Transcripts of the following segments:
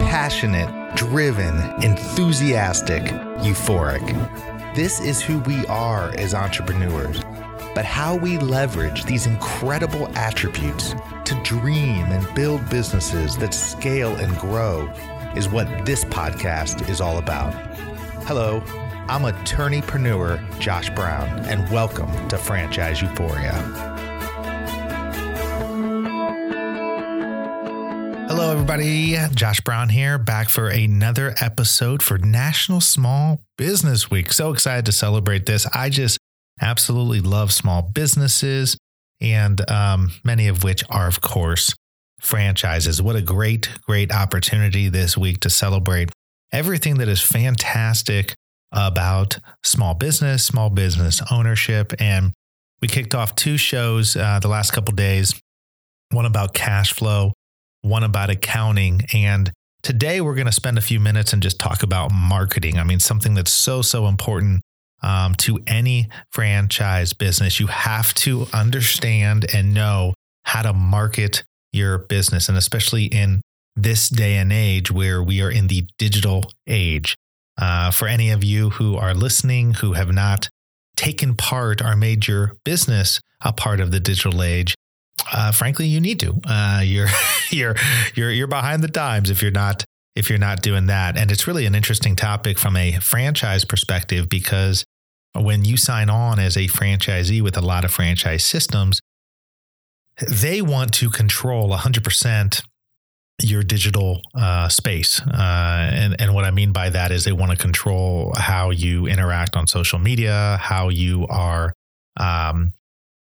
Passionate, driven, enthusiastic, euphoric. This is who we are as entrepreneurs. But how we leverage these incredible attributes to dream and build businesses that scale and grow is what this podcast is all about. Hello, I'm attorneypreneur Josh Brown, and welcome to Franchise Euphoria. Hello, everybody. Josh Brown here, back for another episode for National Small Business Week. So excited to celebrate this. I just absolutely love small businesses, and um, many of which are, of course, franchises. What a great, great opportunity this week to celebrate everything that is fantastic about small business, small business ownership. And we kicked off two shows uh, the last couple days one about cash flow, one about accounting. And today we're going to spend a few minutes and just talk about marketing. I mean, something that's so, so important um, to any franchise business. You have to understand and know how to market your business, and especially in this day and age where we are in the digital age. Uh, for any of you who are listening who have not taken part or made your business a part of the digital age, uh, frankly, you need to. Uh, you're you're you're you're behind the times if you're not if you're not doing that. And it's really an interesting topic from a franchise perspective because when you sign on as a franchisee with a lot of franchise systems, they want to control 100% your digital uh, space. Uh, and, and what I mean by that is they want to control how you interact on social media, how you are, um,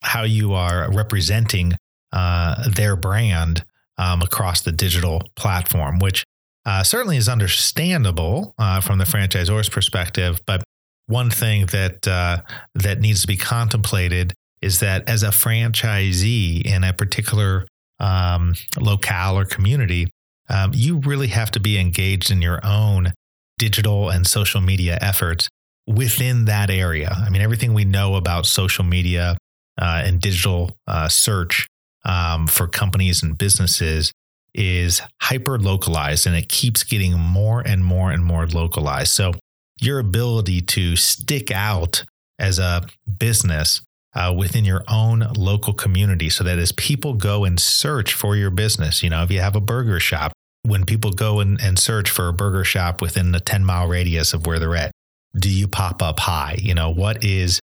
how you are representing uh, their brand um, across the digital platform, which uh, certainly is understandable uh, from the franchisor's perspective. But one thing that uh, that needs to be contemplated is that as a franchisee in a particular um, locale or community, um, you really have to be engaged in your own digital and social media efforts within that area. I mean, everything we know about social media uh, and digital uh, search um, for companies and businesses is hyper localized and it keeps getting more and more and more localized. So, your ability to stick out as a business uh, within your own local community so that as people go and search for your business, you know, if you have a burger shop, when people go and, and search for a burger shop within the 10 mile radius of where they're at, do you pop up high? You know, what is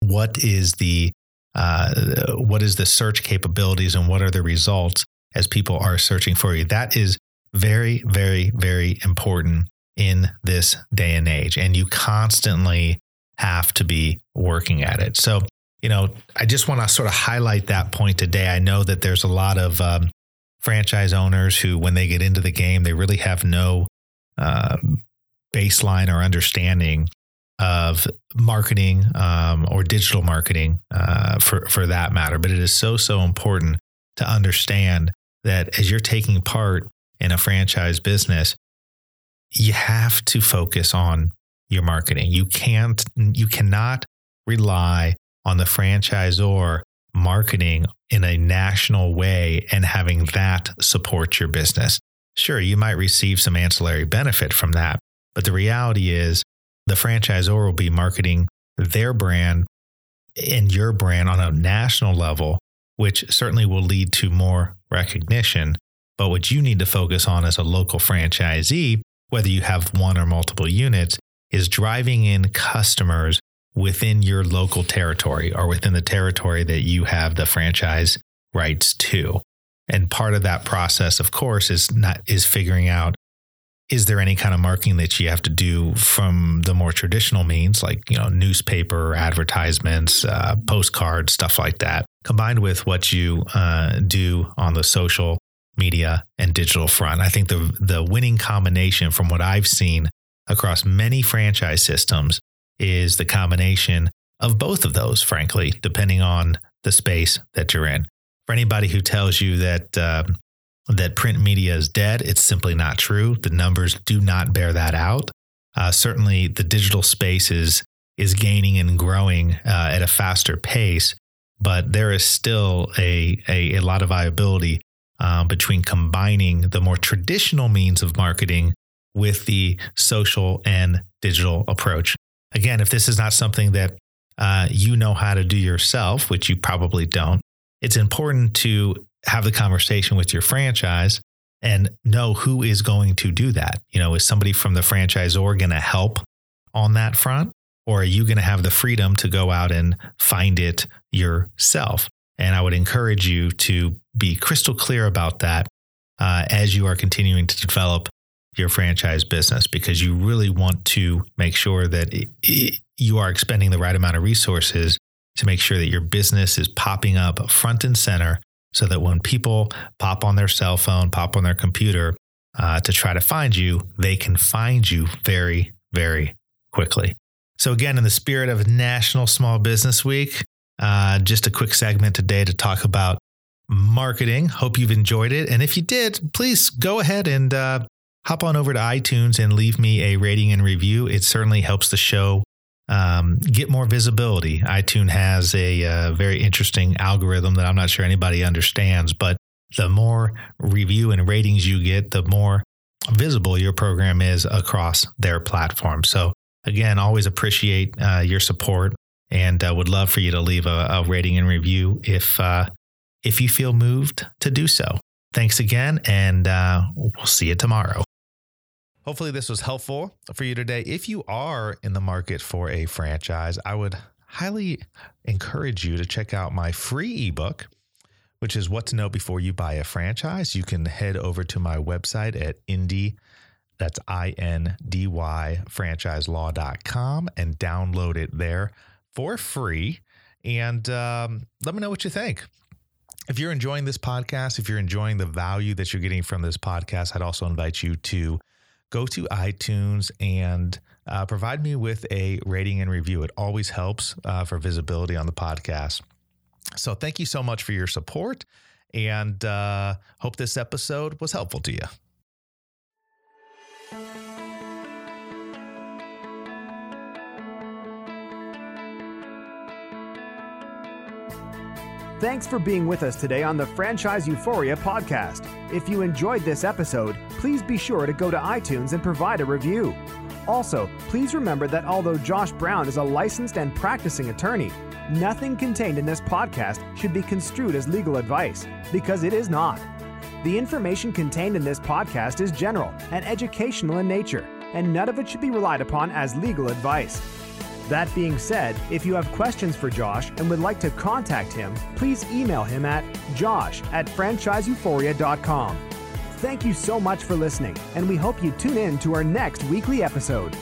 what is the uh, what is the search capabilities and what are the results as people are searching for you? That is very, very, very important in this day and age. And you constantly have to be working at it. So you know, I just want to sort of highlight that point today. I know that there's a lot of um, franchise owners who, when they get into the game, they really have no uh, baseline or understanding of marketing um, or digital marketing uh, for for that matter. But it is so so important to understand that as you're taking part in a franchise business, you have to focus on your marketing. You can't you cannot rely on the franchisor marketing in a national way and having that support your business. Sure, you might receive some ancillary benefit from that, but the reality is the franchisor will be marketing their brand and your brand on a national level, which certainly will lead to more recognition. But what you need to focus on as a local franchisee, whether you have one or multiple units, is driving in customers within your local territory or within the territory that you have the franchise rights to. And part of that process, of course, is not is figuring out is there any kind of marketing that you have to do from the more traditional means, like you know newspaper advertisements, uh, postcards, stuff like that, combined with what you uh, do on the social media and digital front. I think the the winning combination from what I've seen across many franchise systems is the combination of both of those, frankly, depending on the space that you're in. For anybody who tells you that um, that print media is dead, it's simply not true. The numbers do not bear that out. Uh, certainly, the digital space is is gaining and growing uh, at a faster pace, but there is still a, a, a lot of viability um, between combining the more traditional means of marketing with the social and digital approach. Again, if this is not something that uh, you know how to do yourself, which you probably don't, it's important to have the conversation with your franchise and know who is going to do that. You know, is somebody from the franchisor going to help on that front? Or are you going to have the freedom to go out and find it yourself? And I would encourage you to be crystal clear about that uh, as you are continuing to develop your franchise business because you really want to make sure that it, it, you are expending the right amount of resources to make sure that your business is popping up front and center so that when people pop on their cell phone, pop on their computer uh, to try to find you, they can find you very, very quickly. So, again, in the spirit of National Small Business Week, uh, just a quick segment today to talk about marketing. Hope you've enjoyed it. And if you did, please go ahead and uh, hop on over to iTunes and leave me a rating and review. It certainly helps the show um, get more visibility. iTunes has a uh, very interesting algorithm that I'm not sure anybody understands, but the more review and ratings you get, the more visible your program is across their platform. So, again, always appreciate uh, your support and uh, would love for you to leave a, a rating and review if uh, if you feel moved to do so. Thanks again, and uh, we'll see you tomorrow. Hopefully, this was helpful for you today. If you are in the market for a franchise, I would highly encourage you to check out my free ebook, which is What to Know Before You Buy a Franchise. You can head over to my website at Indy, that's I N D Y, franchiselaw.com, and download it there for free. And um, let me know what you think if you're enjoying this podcast, if you're enjoying the value that you're getting from this podcast, I'd also invite you to go to iTunes and uh, provide me with a rating and review. It always helps uh, for visibility on the podcast. So, thank you so much for your support and uh, hope this episode was helpful to you. Thanks for being with us today on the Franchise Euphoria podcast. If you enjoyed this episode, please be sure to go to iTunes and provide a review. Also, please remember that although Josh Brown is a licensed and practicing attorney, nothing contained in this podcast should be construed as legal advice, because it is not. The information contained in this podcast is general and educational in nature, and none of it should be relied upon as legal advice. That being said, if you have questions for Josh and would like to contact him, please email him at josh at franchiseeuphoria.com. Thank you so much for listening, and we hope you tune in to our next weekly episode.